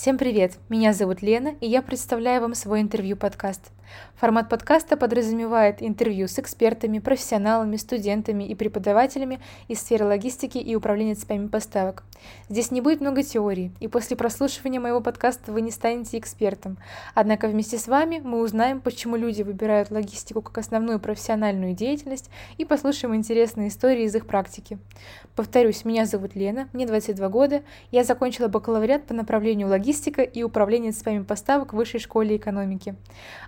Всем привет! Меня зовут Лена, и я представляю вам свой интервью-подкаст. Формат подкаста подразумевает интервью с экспертами, профессионалами, студентами и преподавателями из сферы логистики и управления цепями поставок. Здесь не будет много теорий, и после прослушивания моего подкаста вы не станете экспертом. Однако вместе с вами мы узнаем, почему люди выбирают логистику как основную профессиональную деятельность и послушаем интересные истории из их практики. Повторюсь, меня зовут Лена, мне 22 года, я закончила бакалавриат по направлению логистика и управление цепями поставок в Высшей школе экономики.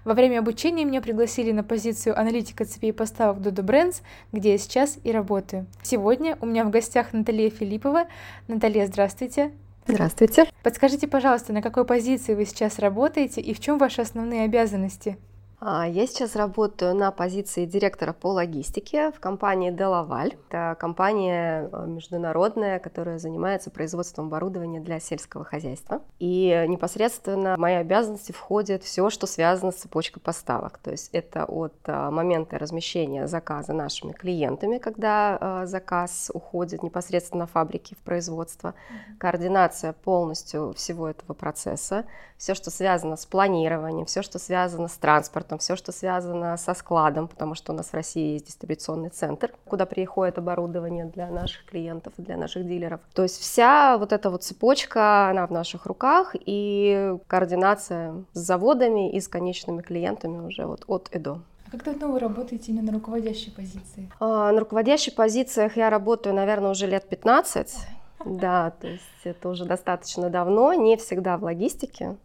Во время обучения меня пригласили на позицию аналитика цепей поставок Dodo Brands, где я сейчас и работаю. Сегодня у меня в гостях Наталья Филиппова. Наталья, здравствуйте. Здравствуйте. Подскажите, пожалуйста, на какой позиции вы сейчас работаете и в чем ваши основные обязанности? А, я сейчас работаю на позиции директора по логистике в компании Делаваль. Это компания а, международная, которая занимается производством оборудования для сельского хозяйства. И непосредственно в мои обязанности входит все, что связано с цепочкой поставок. То есть это от а, момента размещения заказа нашими клиентами, когда заказ уходит непосредственно на фабрики в производство, координация полностью всего этого процесса, все, что связано с планированием, все, что связано с транспортом, все, что связано со складом, потому что у нас в России есть дистрибуционный центр, куда приходит оборудование для наших клиентов, для наших дилеров. То есть вся вот эта вот цепочка, она в наших руках, и координация с заводами и с конечными клиентами уже вот от и до. А как давно вы работаете именно на руководящей позиции? А, на руководящих позициях я работаю, наверное, уже лет 15. Да, то есть это уже достаточно давно, не всегда в логистике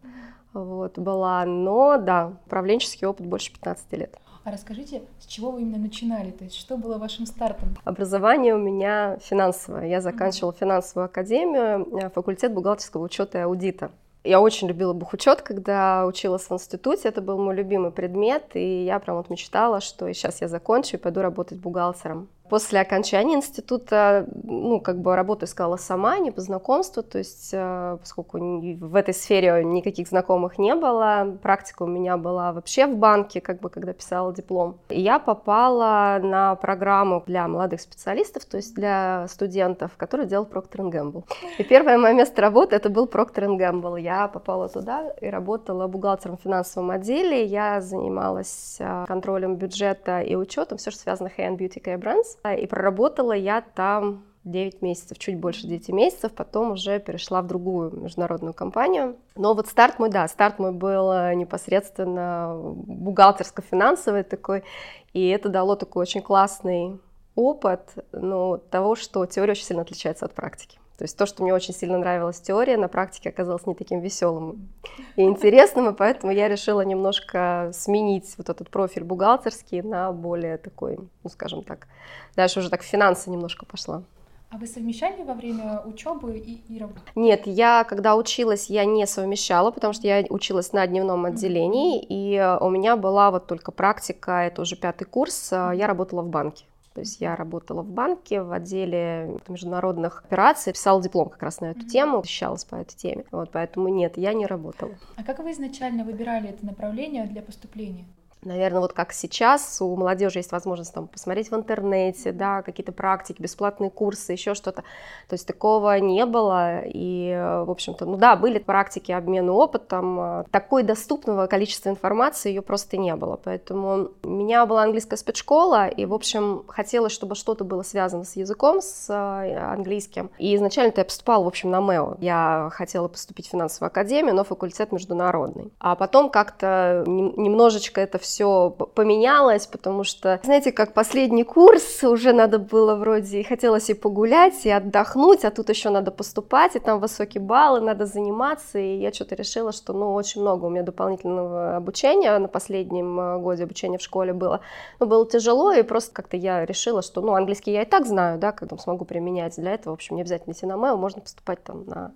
вот, была, но да, управленческий опыт больше 15 лет. А расскажите, с чего вы именно начинали? То есть что было вашим стартом? Образование у меня финансовое. Я заканчивала финансовую академию, э, факультет бухгалтерского учета и аудита. Я очень любила бухучет, когда училась в институте, это был мой любимый предмет, и я прям вот мечтала, что сейчас я закончу и пойду работать бухгалтером. После окончания института, ну, как бы работу искала сама, не по знакомству, то есть, э, поскольку в этой сфере никаких знакомых не было, практика у меня была вообще в банке, как бы, когда писала диплом. И я попала на программу для молодых специалистов, то есть для студентов, который делал Procter Gamble. И первое мое место работы это был Procter Gamble. Я попала туда и работала бухгалтером в финансовом отделе. Я занималась э, контролем бюджета и учетом, все, что связано с Hair Beauty Care Brands. И проработала я там 9 месяцев, чуть больше 9 месяцев, потом уже перешла в другую международную компанию. Но вот старт мой, да, старт мой был э, непосредственно бухгалтерско-финансовый такой, и это дало такой очень классный опыт ну, того, что теория очень сильно отличается от практики. То есть то, что мне очень сильно нравилась теория, на практике оказалось не таким веселым и интересным, и поэтому я решила немножко сменить вот этот профиль бухгалтерский на более такой, ну скажем так, дальше уже так в финансы немножко пошла. А вы совмещали во время учебы и, и работы? Нет, я когда училась, я не совмещала, потому что я училась на дневном отделении, и у меня была вот только практика, это уже пятый курс, я работала в банке. То есть я работала в банке в отделе международных операций, писала диплом как раз на эту mm-hmm. тему, защищалась по этой теме. Вот, поэтому нет, я не работала. А как вы изначально выбирали это направление для поступления? Наверное, вот как сейчас у молодежи есть возможность там посмотреть в интернете, да, какие-то практики, бесплатные курсы, еще что-то. То есть такого не было. И, в общем-то, ну да, были практики обмена опытом. А такой доступного количества информации ее просто не было. Поэтому у меня была английская спецшкола, и, в общем, хотелось, чтобы что-то было связано с языком, с а, английским. И изначально я поступала, в общем, на МЭО. Я хотела поступить в финансовую академию, но факультет международный. А потом как-то немножечко это все все поменялось, потому что, знаете, как последний курс, уже надо было вроде, и хотелось и погулять, и отдохнуть, а тут еще надо поступать, и там высокие баллы, надо заниматься, и я что-то решила, что, ну, очень много у меня дополнительного обучения на последнем э, годе обучения в школе было. Ну, было тяжело, и просто как-то я решила, что, ну, английский я и так знаю, да, как там смогу применять для этого, в общем, не обязательно МЭО, можно поступать там на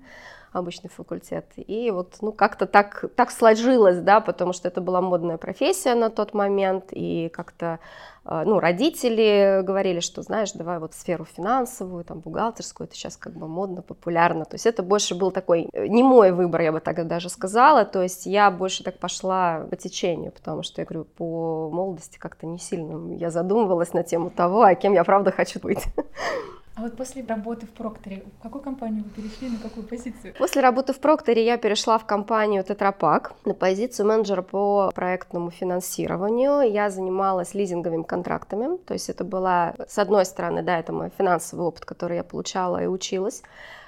обычный факультет. И вот, ну, как-то так, так сложилось, да, потому что это была модная профессия на тот момент, и как-то, э, ну, родители говорили, что, знаешь, давай вот сферу финансовую, там, бухгалтерскую, это сейчас как бы модно, популярно, то есть это больше был такой, э, не мой выбор, я бы так даже сказала, то есть я больше так пошла по течению, потому что, я говорю, по молодости как-то не сильно я задумывалась на тему того, а кем я правда хочу быть. А вот после работы в Прокторе, в какую компанию вы перешли, на какую позицию? После работы в Прокторе я перешла в компанию Тетрапак на позицию менеджера по проектному финансированию. Я занималась лизинговыми контрактами, то есть это была, с одной стороны, да, это мой финансовый опыт, который я получала и училась,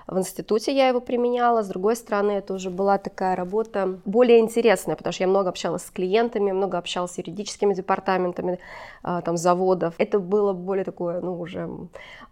в институте я его применяла, с другой стороны, это уже была такая работа более интересная, потому что я много общалась с клиентами, много общалась с юридическими департаментами а, там, заводов. Это было более такое, ну, уже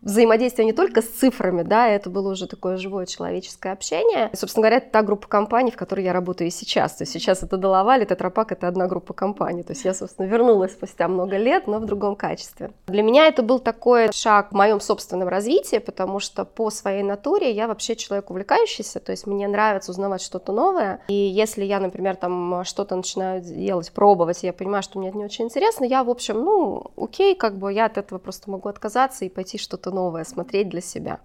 взаимодействие не только с цифрами, да, это было уже такое живое человеческое общение. И, собственно говоря, это та группа компаний, в которой я работаю и сейчас. То есть сейчас это Доловали, Тетрапак — это одна группа компаний. То есть я, собственно, вернулась спустя много лет, но в другом качестве. Для меня это был такой шаг в моем собственном развитии, потому что по своей натуре я вообще человек увлекающийся, то есть мне нравится узнавать что-то новое. И если я, например, там что-то начинаю делать, пробовать, я понимаю, что мне это не очень интересно, я, в общем, ну, окей, как бы я от этого просто могу отказаться и пойти что-то новое смотреть для себя.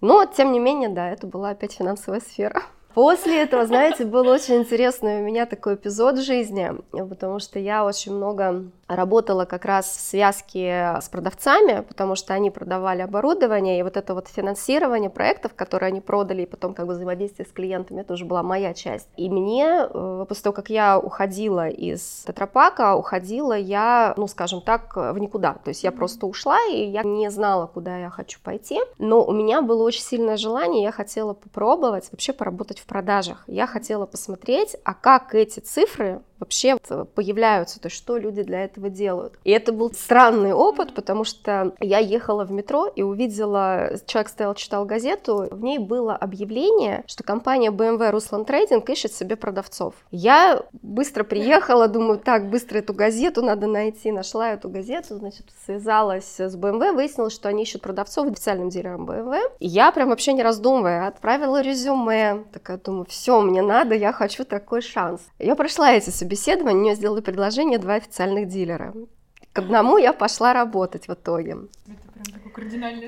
Но, тем не менее, да, это была опять финансовая сфера. После этого, знаете, был очень интересный у меня такой эпизод жизни, потому что я очень много работала как раз в связке с продавцами, потому что они продавали оборудование, и вот это вот финансирование проектов, которые они продали, и потом как бы взаимодействие с клиентами, это уже была моя часть. И мне, э, после того, как я уходила из Тетрапака, уходила я, ну, скажем так, в никуда. То есть я просто ушла, и я не знала, куда я хочу пойти, но у меня было очень сильное желание, я хотела попробовать вообще поработать в продажах. Я хотела посмотреть, а как эти цифры вообще появляются, то есть что люди для этого делают. И это был странный опыт, потому что я ехала в метро и увидела, человек стоял, читал газету, в ней было объявление, что компания BMW Ruslan Trading ищет себе продавцов. Я быстро приехала, думаю, так, быстро эту газету надо найти, нашла эту газету, значит, связалась с BMW, выяснилось, что они ищут продавцов официальным дилером BMW. И я прям вообще не раздумывая отправила резюме, такая думаю, все, мне надо, я хочу такой шанс. Я прошла эти собеседования, мне сделали предложение два официальных дилера. К одному я пошла работать в итоге.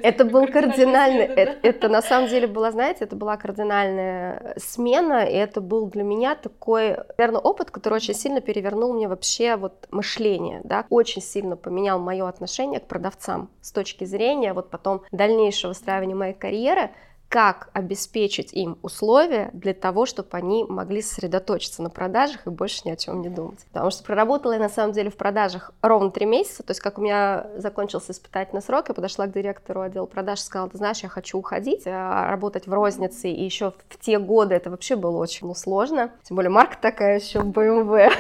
Это был кардинальный, смена, это, да? это на самом деле была, знаете, это была кардинальная смена, и это был для меня такой, наверное, опыт, который очень сильно перевернул мне вообще вот мышление, да, очень сильно поменял мое отношение к продавцам с точки зрения вот потом дальнейшего выстраивания моей карьеры, как обеспечить им условия для того, чтобы они могли сосредоточиться на продажах и больше ни о чем не думать. Потому что проработала я на самом деле в продажах ровно три месяца, то есть как у меня закончился испытательный срок, я подошла к директору отдела продаж и сказала, ты знаешь, я хочу уходить, а работать в рознице, и еще в те годы это вообще было очень ну, сложно, тем более марка такая еще BMW,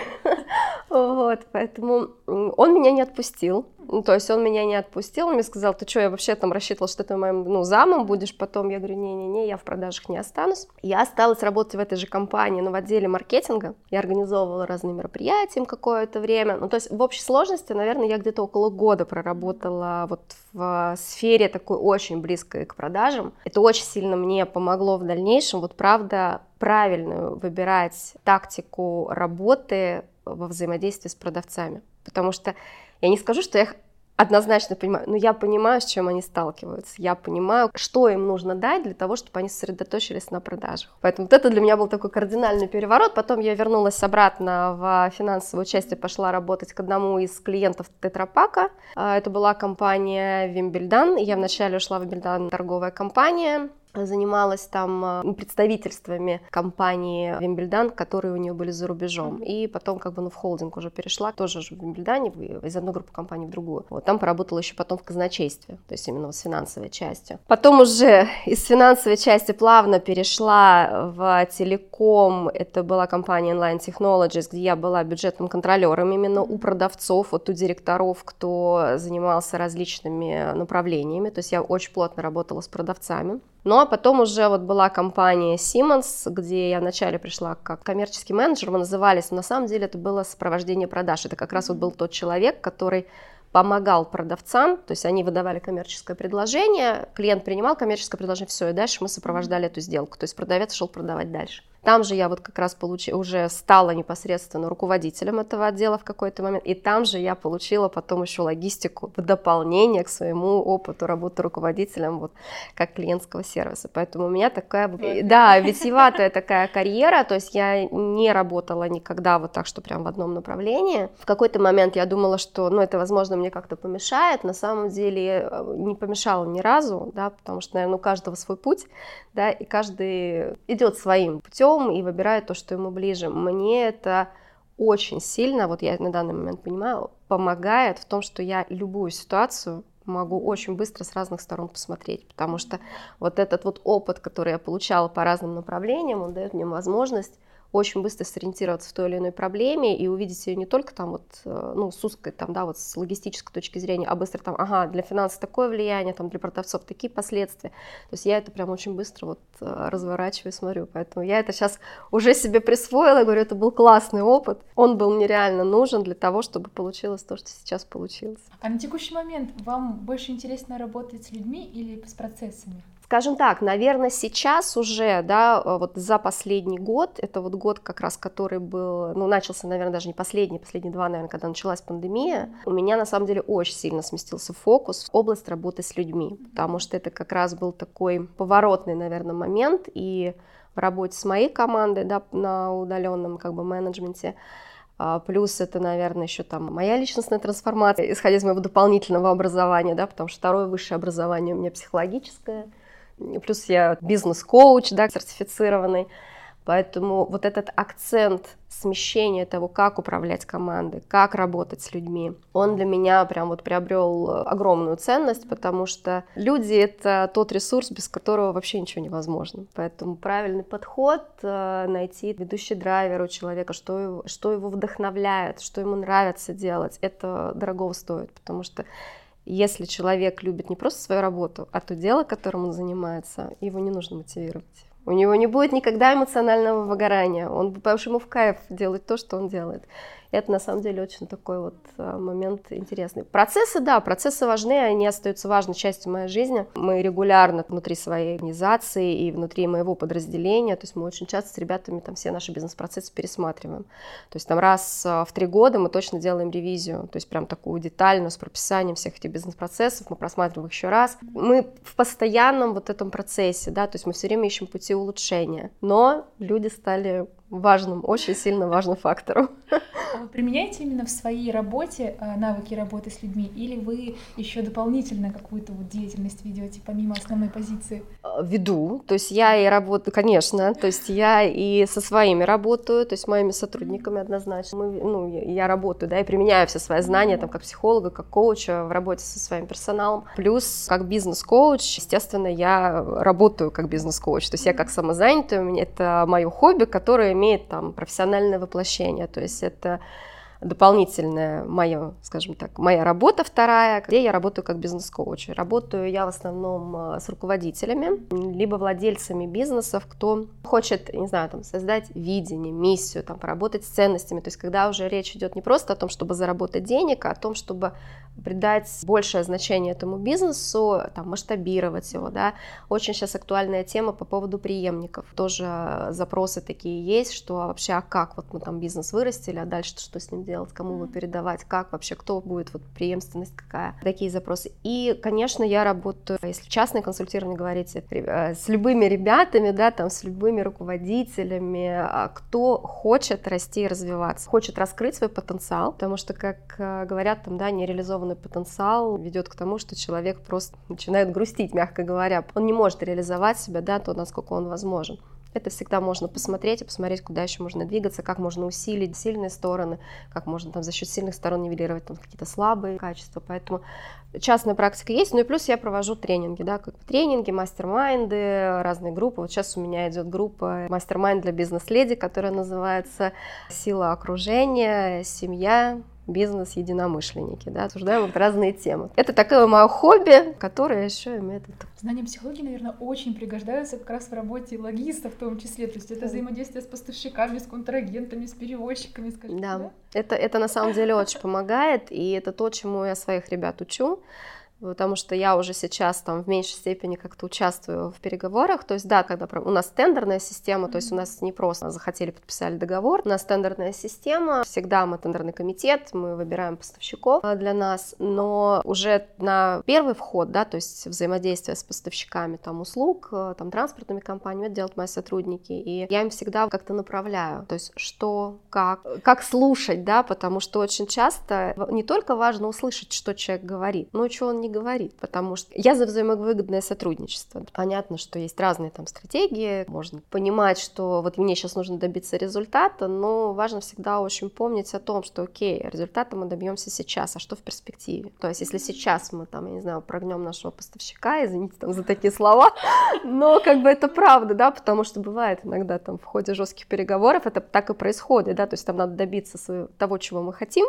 вот, поэтому он меня не отпустил, ну, то есть он меня не отпустил, он мне сказал, ты что, я вообще там рассчитывал, что ты моим ну, замом будешь потом. Я говорю, не-не-не, я в продажах не останусь. Я осталась работать в этой же компании, но в отделе маркетинга. Я организовывала разные мероприятия какое-то время. Ну, то есть в общей сложности, наверное, я где-то около года проработала вот в сфере такой очень близкой к продажам. Это очень сильно мне помогло в дальнейшем, вот правда, правильную выбирать тактику работы во взаимодействии с продавцами. Потому что я не скажу, что я их однозначно понимаю, но я понимаю, с чем они сталкиваются. Я понимаю, что им нужно дать для того, чтобы они сосредоточились на продажах. Поэтому вот это для меня был такой кардинальный переворот. Потом я вернулась обратно в финансовую часть и пошла работать к одному из клиентов Тетрапака. А, это была компания Вимбельдан. Я вначале ушла в Вимбельдан торговая компания занималась там ну, представительствами компании Вимбельдан, которые у нее были за рубежом. И потом как бы ну, в холдинг уже перешла, тоже же в Вимбельдане, из одной группы компаний в другую. Вот там поработала еще потом в казначействе, то есть именно с финансовой частью. Потом уже из финансовой части плавно перешла в телеком. Это была компания Inline Technologies, где я была бюджетным контролером именно у продавцов, вот у директоров, кто занимался различными направлениями. То есть я очень плотно работала с продавцами. Ну а потом уже вот была компания Siemens, где я вначале пришла как коммерческий менеджер, мы назывались, но на самом деле это было сопровождение продаж. Это как раз вот был тот человек, который помогал продавцам, то есть они выдавали коммерческое предложение, клиент принимал коммерческое предложение, все, и дальше мы сопровождали эту сделку, то есть продавец шел продавать дальше. Там же я вот как раз получила, уже стала непосредственно руководителем этого отдела в какой-то момент, и там же я получила потом еще логистику в дополнение к своему опыту работы руководителем вот как клиентского сервиса. Поэтому у меня такая, да, витиеватая такая карьера, то есть я не работала никогда вот так, что прям в одном направлении. В какой-то момент я думала, что, ну, это, возможно, мне как-то помешает. На самом деле э, не помешало ни разу, да, потому что, наверное, у каждого свой путь, да, и каждый идет своим путем и выбирает то, что ему ближе. Мне это очень сильно, вот я на данный момент понимаю, помогает в том, что я любую ситуацию могу очень быстро с разных сторон посмотреть, потому что вот этот вот опыт, который я получала по разным направлениям, он дает мне возможность очень быстро сориентироваться в той или иной проблеме и увидеть ее не только там вот, э, ну, с узкой, там, да, вот с логистической точки зрения, а быстро там, ага, для финансов такое влияние, там, для продавцов такие последствия. То есть я это прям очень быстро вот э, разворачиваю, смотрю. Поэтому я это сейчас уже себе присвоила, говорю, это был классный опыт. Он был мне реально нужен для того, чтобы получилось то, что сейчас получилось. А на текущий момент вам больше интересно работать с людьми или с процессами? Скажем так, наверное, сейчас уже, да, э, вот за последний год, это вот год как раз, который был, ну, начался, наверное, даже не последний, последние два, наверное, когда началась пандемия, у меня на самом деле очень сильно сместился фокус в область работы с людьми, потому что это как раз был такой поворотный, наверное, момент, и в работе с моей командой, да, на удаленном как бы менеджменте, а, Плюс это, наверное, еще там моя личностная трансформация, исходя из моего дополнительного образования, да, потому что второе высшее образование у меня психологическое. Плюс я бизнес-коуч, да, сертифицированный. Поэтому вот этот акцент смещения того, как управлять командой, как работать с людьми, он для меня прям вот приобрел огромную ценность, потому что люди — это тот ресурс, без которого вообще ничего невозможно. Поэтому правильный подход э, — найти ведущий драйвер у человека, что его, что его вдохновляет, что ему нравится делать, это дорого стоит, потому что если человек любит не просто свою работу, а то дело, которым он занимается, его не нужно мотивировать. У него не будет никогда эмоционального выгорания. Он, потому что в кайф делать то, что он делает. Это на самом деле очень такой вот э, момент интересный. Процессы, да, процессы важны, они остаются важной частью моей жизни. Мы регулярно внутри своей организации и внутри моего подразделения, то есть мы очень часто с ребятами там все наши бизнес-процессы пересматриваем. То есть там раз э, в три года мы точно делаем ревизию, то есть прям такую детальную с прописанием всех этих бизнес-процессов, мы просматриваем их еще раз. Мы в постоянном вот этом процессе, да, то есть мы все время ищем пути улучшения, но люди стали важным, очень сильно важным фактором. А вы применяете именно в своей работе а, навыки работы с людьми, или вы еще дополнительно какую-то вот деятельность ведете помимо основной позиции? А, веду, то есть я и работаю, конечно, то есть я и со своими работаю, то есть моими сотрудниками однозначно. Мы, ну, я работаю, да, и применяю все свои знания, там, как психолога, как коуча в работе со своим персоналом. Плюс, как бизнес-коуч, естественно, я работаю как бизнес-коуч, то есть я как меня это мое хобби, которое имеет там профессиональное воплощение, то есть это дополнительная моя, скажем так, моя работа вторая, где я работаю как бизнес-коуч. Работаю я в основном э, с руководителями, либо владельцами бизнесов, кто хочет, не знаю, там, создать видение, миссию, там, поработать с ценностями. То есть когда уже речь идет не просто о том, чтобы заработать денег, а о том, чтобы придать большее значение этому бизнесу, там, масштабировать его, да. Очень сейчас актуальная тема по поводу преемников. Тоже запросы такие есть, что вообще, а как вот мы там бизнес вырастили, а дальше что с ним делать, кому его передавать, как вообще, кто будет, вот преемственность какая, такие запросы. И, конечно, я работаю, если частное консультирование говорите, э, с любыми ребятами, да, там, с любыми руководителями, а, кто хочет расти и развиваться, хочет раскрыть свой потенциал, потому что, как э, говорят, там, да, нереализованный потенциал ведет к тому, что человек просто начинает грустить, мягко говоря. Он не может реализовать себя, да, то, насколько он возможен. Это всегда можно посмотреть и посмотреть, куда еще можно двигаться, как можно усилить сильные стороны, как можно там за счет сильных сторон нивелировать там какие-то слабые качества. Поэтому частная практика есть, ну и плюс я провожу тренинги, да, как тренинги, мастер-майнды, разные группы. Вот сейчас у меня идет группа мастер-майнд для бизнес-леди, которая называется «Сила окружения», «Семья», бизнес единомышленники, да, обсуждаем вот разные темы. Это такое мое хобби, которое еще имеет это. Знания психологии, наверное, очень пригождаются как раз в работе логистов в том числе, то есть это взаимодействие с поставщиками, с контрагентами, с перевозчиками, скажем да. да? Это, это на самом деле очень помогает, и это то, чему я своих ребят учу, потому что я уже сейчас там в меньшей степени как-то участвую в переговорах. То есть, да, когда у нас тендерная система, то есть у нас не просто захотели, подписали договор, у нас тендерная система, всегда мы тендерный комитет, мы выбираем поставщиков для нас, но уже на первый вход, да, то есть взаимодействие с поставщиками там услуг, там транспортными компаниями, это делают мои сотрудники, и я им всегда как-то направляю, то есть что, как, как слушать, да, потому что очень часто не только важно услышать, что человек говорит, но и что он не говорит, потому что я за взаимовыгодное сотрудничество. Понятно, что есть разные там стратегии, можно понимать, что вот мне сейчас нужно добиться результата, но важно всегда очень помнить о том, что окей, результата мы добьемся сейчас, а что в перспективе? То есть если сейчас мы там, я не знаю, прогнем нашего поставщика, извините там за такие слова, но как бы это правда, да, потому что бывает иногда там в ходе жестких переговоров это так и происходит, да, то есть там надо добиться того, чего мы хотим,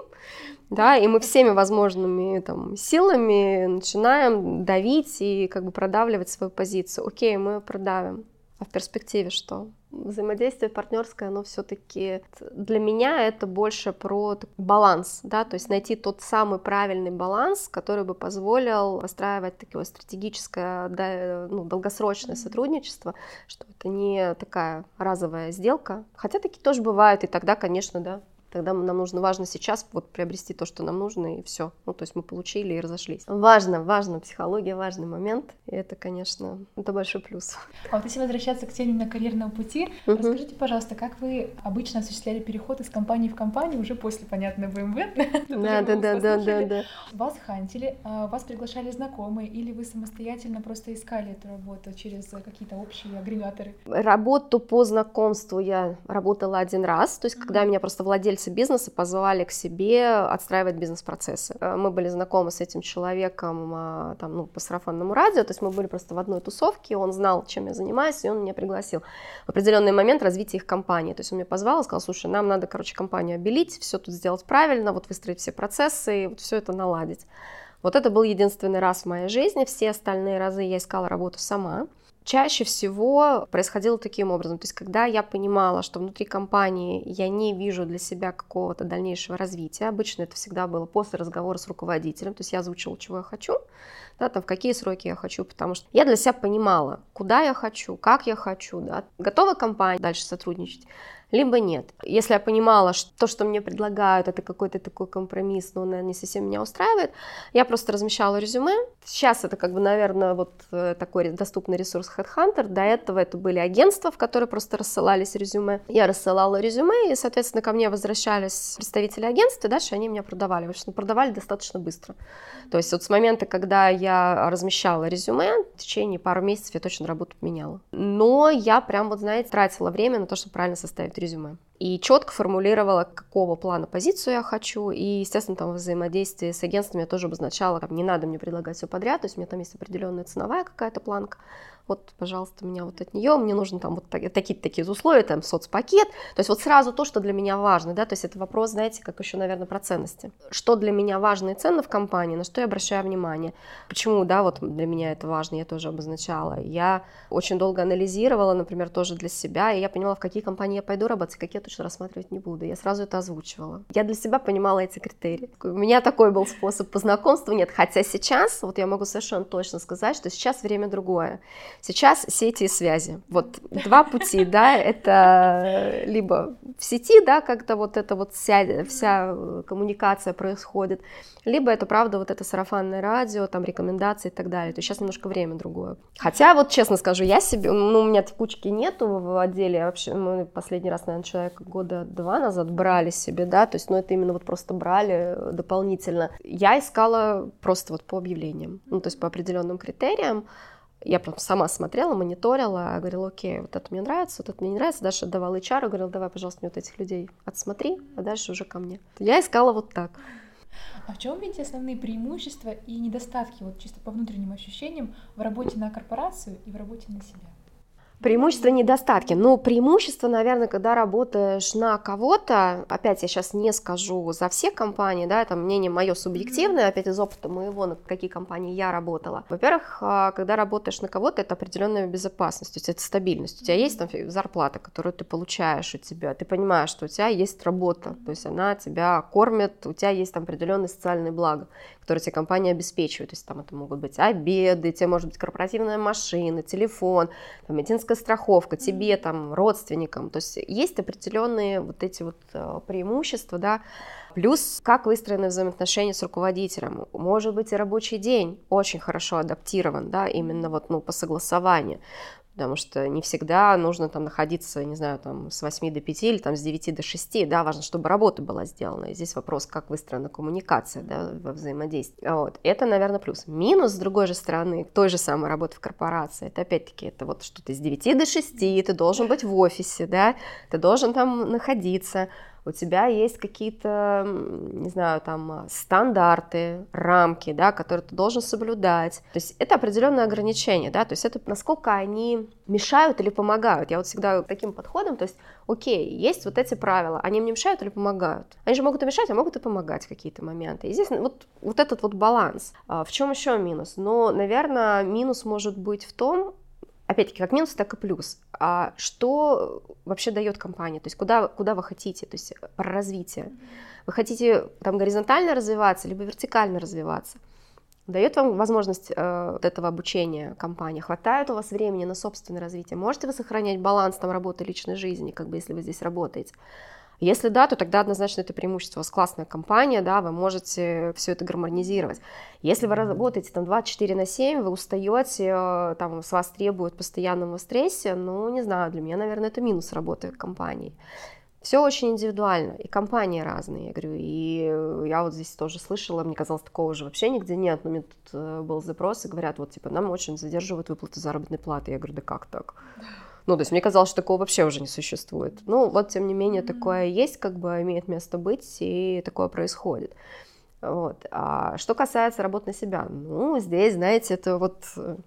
да, и мы всеми возможными там силами начинаем давить и как бы продавливать свою позицию. Окей, мы продавим. А в перспективе что? Взаимодействие партнерское, оно все-таки для меня это больше про баланс, да, то есть найти тот самый правильный баланс, который бы позволил постраивать такое стратегическое, да, ну, долгосрочное сотрудничество, что это не такая разовая сделка, хотя такие тоже бывают, и тогда, конечно, да, Тогда нам нужно, важно сейчас вот приобрести то, что нам нужно, и все. Ну, то есть мы получили и разошлись. Важно, важно, психология важный момент, и это, конечно, это большой плюс. А вот если возвращаться к теме на карьерном пути, угу. расскажите, пожалуйста, как вы обычно осуществляли переход из компании в компанию уже после, понятно, БМВ? Да, да, да, да, да, да. Вас хантили, а вас приглашали знакомые, или вы самостоятельно просто искали эту работу через какие-то общие агрегаторы? Работу по знакомству я работала один раз, то есть когда меня просто владельцы владельцы бизнеса позвали к себе отстраивать бизнес-процессы. Э, мы были знакомы с этим человеком а, там, ну, по сарафанному радио, то есть мы были просто в одной тусовке, он знал, чем я занимаюсь, и он меня пригласил в определенный момент развития их компании. То есть он меня позвал и сказал, слушай, нам надо, короче, компанию обелить, все тут сделать правильно, вот выстроить все процессы, вот все это наладить. Вот это был единственный раз в моей жизни, все остальные разы я искала работу сама чаще всего происходило таким образом. То есть, когда я понимала, что внутри компании я не вижу для себя какого-то дальнейшего развития, обычно это всегда было после разговора с руководителем, то есть я озвучила, чего я хочу, да, там, в какие сроки я хочу, потому что я для себя понимала, куда я хочу, как я хочу, да, готова компания дальше сотрудничать, либо нет. Если я понимала, что то, что мне предлагают, это какой-то такой компромисс, но он не совсем меня устраивает, я просто размещала резюме. Сейчас это, как бы, наверное, вот э, такой доступный ресурс Headhunter. До этого это были агентства, в которые просто рассылались резюме. Я рассылала резюме, и, соответственно, ко мне возвращались представители агентства, и дальше они меня продавали. В общем, продавали достаточно быстро. То есть вот с момента, когда я размещала резюме, в течение пару месяцев я точно работу поменяла. Но я прям, вот знаете, тратила время на то, чтобы правильно составить резюме. И четко формулировала, какого плана позицию я хочу. И, естественно, там взаимодействие с агентствами я тоже обозначала, как не надо мне предлагать все подряд, то есть у меня там есть определенная ценовая какая-то планка вот, пожалуйста, меня вот от нее, мне нужно там вот такие-то такие условия, там соцпакет, то есть вот сразу то, что для меня важно, да, то есть это вопрос, знаете, как еще, наверное, про ценности. Что для меня важно и ценно в компании, на что я обращаю внимание, почему, да, вот для меня это важно, я тоже обозначала. Я очень долго анализировала, например, тоже для себя, и я поняла, в какие компании я пойду работать, какие я точно рассматривать не буду. Я сразу это озвучивала. Я для себя понимала эти критерии. У меня такой был способ по знакомству, нет, хотя сейчас, вот я могу совершенно точно сказать, что сейчас время другое. Сейчас сети и связи. Вот два пути, да, это либо в сети, да, как-то вот эта вот вся, вся коммуникация происходит, либо это правда вот это сарафанное радио, там рекомендации и так далее. То есть сейчас немножко время другое. Хотя вот честно скажу, я себе, ну у меня текучки нету в отделе, вообще, мы последний раз, наверное, человек года два назад брали себе, да, то есть, ну это именно вот просто брали дополнительно. Я искала просто вот по объявлениям, ну то есть по определенным критериям, я прям сама смотрела, мониторила, говорила, окей, вот это мне нравится, вот это мне не нравится. Дальше давала HR, говорила, давай, пожалуйста, мне вот этих людей отсмотри, а дальше уже ко мне. Я искала вот так. А в чем видите основные преимущества и недостатки, вот чисто по внутренним ощущениям, в работе на корпорацию и в работе на себя? Преимущества, недостатки. Ну, преимущество, наверное, когда работаешь на кого-то, опять я сейчас не скажу за все компании, да, это мнение мое субъективное, опять из опыта моего, на какие компании я работала. Во-первых, а, когда работаешь на кого-то, это определенная безопасность, то есть это стабильность. У тебя есть там зарплата, которую ты получаешь у тебя, ты понимаешь, что у тебя есть работа, то есть она тебя кормит, у тебя есть там определенные социальные блага, которые тебе компания обеспечивает. То есть там это могут быть обеды, тебе может быть корпоративная машина, телефон, там, медицинская медицинская страховка тебе, там, родственникам. То есть есть определенные вот эти вот э, преимущества, да, Плюс, как выстроены взаимоотношения с руководителем. Может быть, и рабочий день очень хорошо адаптирован, да, именно вот, ну, по согласованию потому что не всегда нужно там находиться, не знаю, там с 8 до 5 или там с 9 до 6, да, важно, чтобы работа была сделана. И здесь вопрос, как выстроена коммуникация, да, во взаимодействии. Вот, это, наверное, плюс. Минус, с другой же стороны, той же самой работы в корпорации, это опять-таки, это вот что ты с 9 до 6, ты должен быть в офисе, да, ты должен там находиться, у тебя есть какие-то, не знаю, там стандарты, рамки, да, которые ты должен соблюдать. То есть это определенное ограничение, да, то есть это насколько они мешают или помогают. Я вот всегда таким подходом, то есть, окей, есть вот эти правила, они мне мешают или помогают? Они же могут и мешать, а могут и помогать какие-то моменты. И здесь вот, вот этот вот баланс. А в чем еще минус? Ну, наверное, минус может быть в том, опять-таки, как минус, так и плюс. А что вообще дает компания? То есть куда, куда вы хотите? То есть про развитие. Вы хотите там горизонтально развиваться, либо вертикально развиваться? Дает вам возможность э, вот этого обучения компания? Хватает у вас времени на собственное развитие? Можете вы сохранять баланс там работы личной жизни, как бы если вы здесь работаете? Если да, то тогда однозначно это преимущество. У вас классная компания, да, вы можете все это гармонизировать. Если вы работаете там 24 на 7, вы устаете, э, там с вас требуют постоянного стресса, ну, не знаю, для меня, наверное, это минус работы компании. Все очень индивидуально, и компании разные, я говорю, и я вот здесь тоже слышала, мне казалось, такого же вообще нигде нет, но мне тут э, был запрос, и говорят, вот, типа, нам очень задерживают выплату заработной платы, я говорю, да как так? Ну, то есть мне казалось, что такого вообще уже не существует. Ну, вот, тем не менее, такое есть, как бы имеет место быть, и такое происходит. Вот. А что касается работы на себя, ну, здесь, знаете, это вот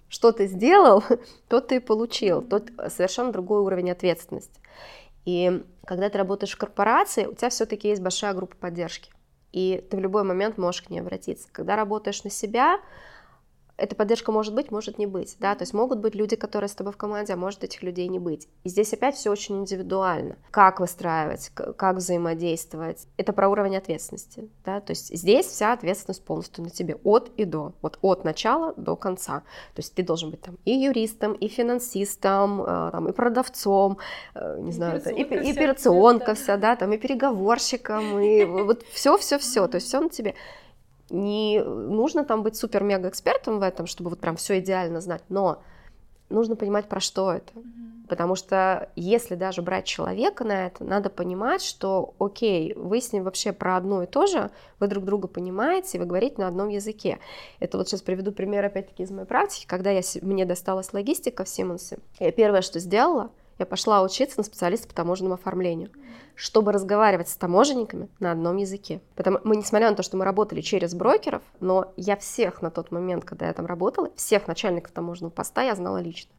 что ты сделал, то ты получил. Тут совершенно другой уровень ответственности. И когда ты работаешь в корпорации, у тебя все-таки есть большая группа поддержки. И ты в любой момент можешь к ней обратиться. Когда работаешь на себя, эта поддержка может быть, может не быть, да, то есть могут быть люди, которые с тобой в команде, а может этих людей не быть. И здесь опять все очень индивидуально. Как выстраивать, как взаимодействовать, это про уровень ответственности, да, то есть здесь вся ответственность полностью на тебе, от и до, вот от начала до конца. То есть ты должен быть там и юристом, и финансистом, э, там, и продавцом, э, не и знаю, и, и операционка вся, да, там, и переговорщиком, и вот все-все-все, то есть все на тебе не нужно там быть супер-мега-экспертом в этом, чтобы вот прям все идеально знать, но нужно понимать, про что это. Mm-hmm. Потому что если даже брать человека на это, надо понимать, что, окей, вы с ним вообще про одно и то же, вы друг друга понимаете, вы говорите на одном языке. Это вот сейчас приведу пример опять-таки из моей практики, когда я, мне досталась логистика в Симонсе. Я первое, что сделала — я пошла учиться на специалиста по таможенному оформлению, чтобы разговаривать с таможенниками на одном языке. Потому мы, несмотря на то, что мы работали через брокеров, но я всех на тот момент, когда я там работала, всех начальников таможенного поста я знала лично.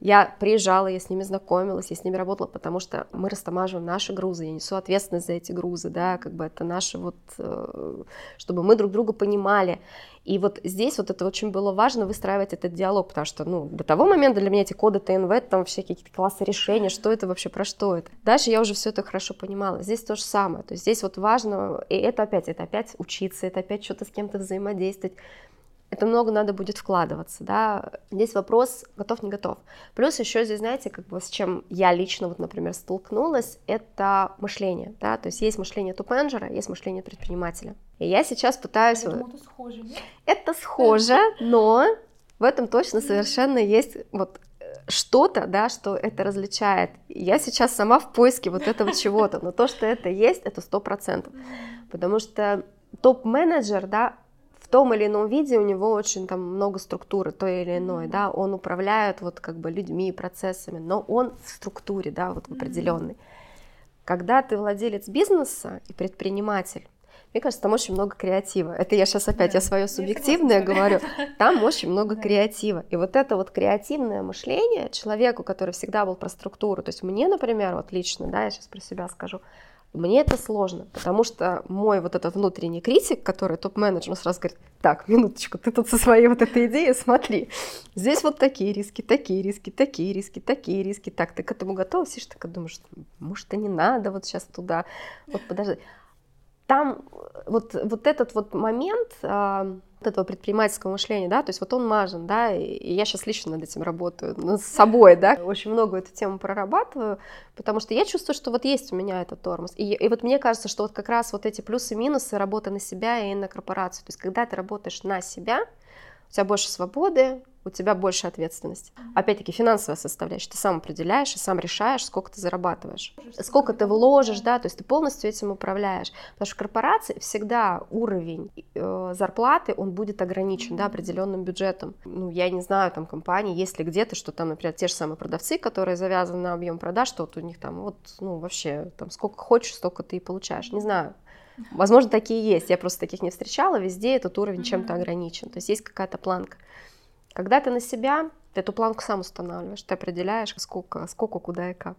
Я приезжала, я с ними знакомилась, я с ними работала, потому что мы растамаживаем наши грузы, я несу ответственность за эти грузы, да, как бы это наши вот, э, чтобы мы друг друга понимали. И вот здесь вот это очень было важно выстраивать этот диалог, потому что, ну, до того момента для меня эти коды ТНВ, там вообще какие-то классы решения, что это вообще, про что это. Дальше я уже все это хорошо понимала. Здесь то же самое. То есть здесь вот важно, и это опять, это опять учиться, это опять что-то с кем-то взаимодействовать это много надо будет вкладываться, да. Здесь вопрос готов, не готов. Плюс еще здесь, знаете, как бы с чем я лично, вот, например, столкнулась, это мышление, да, то есть есть мышление топ-менеджера, есть мышление предпринимателя. И я сейчас пытаюсь... Я думаю, это схоже, нет? Это схоже, но в этом точно совершенно есть вот что-то, да, что это различает. Я сейчас сама в поиске вот этого чего-то, но то, что это есть, это сто процентов, потому что топ-менеджер, да, том или ином виде у него очень там много структуры той или иной, mm-hmm. да, он управляет вот как бы людьми, процессами, но он в структуре, да, вот в определенной. Mm-hmm. Когда ты владелец бизнеса и предприниматель, Мне кажется, там очень много креатива. Это я сейчас опять, да. я свое субъективное говорю. Там очень много да. креатива. И вот это вот креативное мышление человеку, который всегда был про структуру, то есть мне, например, вот лично, да, я сейчас про себя скажу, мне это сложно, потому что мой вот этот внутренний критик, который топ-менеджер, сразу говорит, так, минуточку, ты тут со своей вот этой идеей, смотри, здесь вот такие риски, такие риски, такие риски, такие риски, так, ты к этому готова? Сидишь, так думаешь, может, и не надо вот сейчас туда, вот подожди. Там вот, вот этот вот момент, а, этого предпринимательского мышления, да, то есть вот он мажен, да, и я сейчас лично над этим работаю, над собой, да, очень много эту тему прорабатываю, потому что я чувствую, что вот есть у меня этот тормоз, и, и вот мне кажется, что вот как раз вот эти плюсы-минусы работы на себя и на корпорацию, то есть когда ты работаешь на себя, у тебя больше свободы, у тебя больше ответственности. Опять-таки финансовая составляющая. Ты сам определяешь и сам решаешь, сколько ты зарабатываешь, сколько ты вложишь, да, то есть ты полностью этим управляешь. Потому что в корпорации всегда уровень э, зарплаты, он будет ограничен, да, определенным бюджетом. Ну, я не знаю, там, компании, есть ли где-то, что там, например, те же самые продавцы, которые завязаны на объем продаж, что вот у них там, вот, ну, вообще, там, сколько хочешь, столько ты и получаешь. Не знаю. Возможно, такие есть. Я просто таких не встречала. Везде этот уровень чем-то ограничен. То есть есть какая-то планка. Когда ты на себя, ты эту планку сам устанавливаешь, ты определяешь, сколько, сколько, куда и как.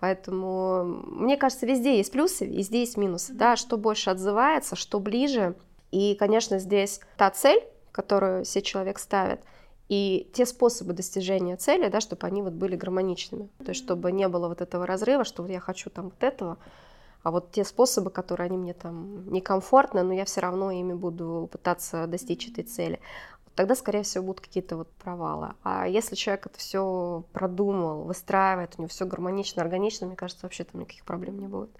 Поэтому, мне кажется, везде есть плюсы, везде есть минусы. Да, что больше отзывается, что ближе. И, конечно, здесь та цель, которую все человек ставит, и те способы достижения цели, да, чтобы они вот были гармоничными. То есть, чтобы не было вот этого разрыва, что вот я хочу там вот этого, а вот те способы, которые они мне там некомфортны, но я все равно ими буду пытаться достичь этой цели тогда, скорее всего, будут какие-то вот провалы. А если человек это все продумал, выстраивает, у него все гармонично, органично, мне кажется, вообще там никаких проблем не будет.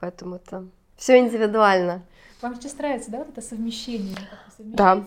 Поэтому это все индивидуально. Вам сейчас нравится, да, вот это совмещение? Да.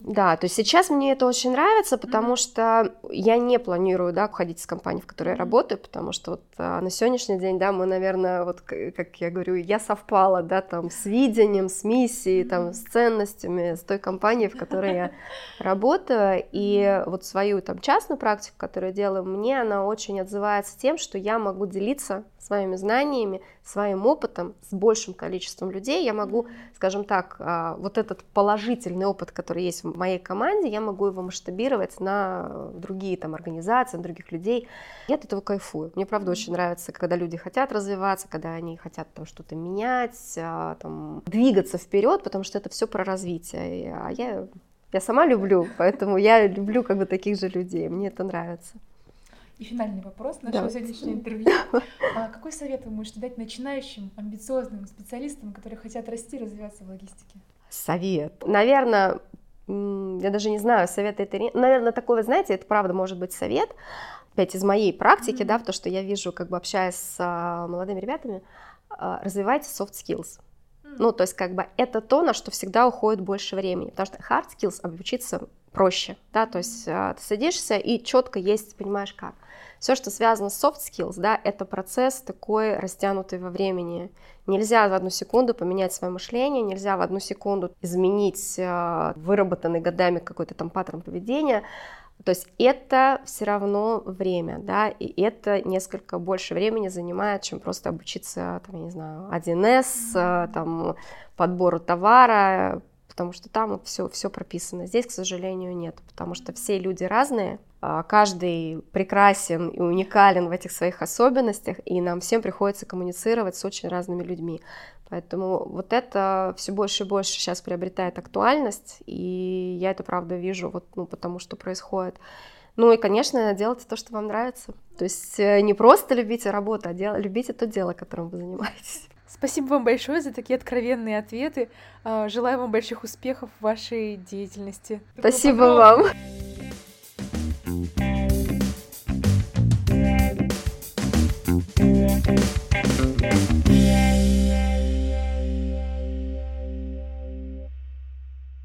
Да, то есть сейчас мне это очень нравится, потому mm-hmm. что я не планирую, да, уходить из компании, в которой mm-hmm. я работаю, потому что вот а, на сегодняшний день, да, мы, наверное, вот, как я говорю, я совпала, да, там, с видением, с миссией, mm-hmm. там, с ценностями, с той компанией, в которой я работаю, и вот свою там частную практику, которую я делаю, мне она очень отзывается тем, что я могу делиться своими знаниями, своим опытом с большим количеством людей. Я могу, скажем так, а, вот этот положительный опыт, который есть в моей команде, я могу его масштабировать на другие там организации, на других людей. Я от этого кайфую. Мне, правда, очень нравится, когда люди хотят развиваться, когда они хотят там что-то менять, а, там, двигаться вперед, потому что это все про развитие. А я, я сама люблю, поэтому я люблю как бы таких же людей. Мне это нравится. И финальный вопрос нашего да. сегодняшнего интервью. А какой совет вы можете дать начинающим, амбициозным специалистам, которые хотят расти, развиваться в логистике? Совет. Наверное, я даже не знаю, совет это... Наверное, такой, вы знаете, это правда может быть совет, опять из моей практики, mm-hmm. да, в то, что я вижу, как бы общаясь с а, молодыми ребятами, а, развивайте soft skills. Mm-hmm. Ну, то есть, как бы это то, на что всегда уходит больше времени, потому что hard skills обучиться проще, да, то есть mm-hmm. ты садишься и четко есть, понимаешь как. Все, что связано с soft skills, да, это процесс такой растянутый во времени. Нельзя в одну секунду поменять свое мышление, нельзя в одну секунду изменить э, выработанный годами какой-то там паттерн поведения. То есть это все равно время, да, и это несколько больше времени занимает, чем просто обучиться, там, я не знаю, 1С, э, там, подбору товара, потому что там все, все прописано. Здесь, к сожалению, нет, потому что все люди разные, а, каждый прекрасен и уникален в этих своих особенностях, и нам всем приходится коммуницировать с очень разными людьми. Поэтому вот это все больше и больше сейчас приобретает актуальность, и я это правда вижу, вот, ну, потому что происходит. Ну и, конечно, делайте то, что вам нравится. То есть э, не просто любите работу, а дел... любите то дело, которым вы занимаетесь. Спасибо вам большое за такие откровенные ответы. А, желаю вам больших успехов в вашей деятельности. Спасибо вам. Thank you.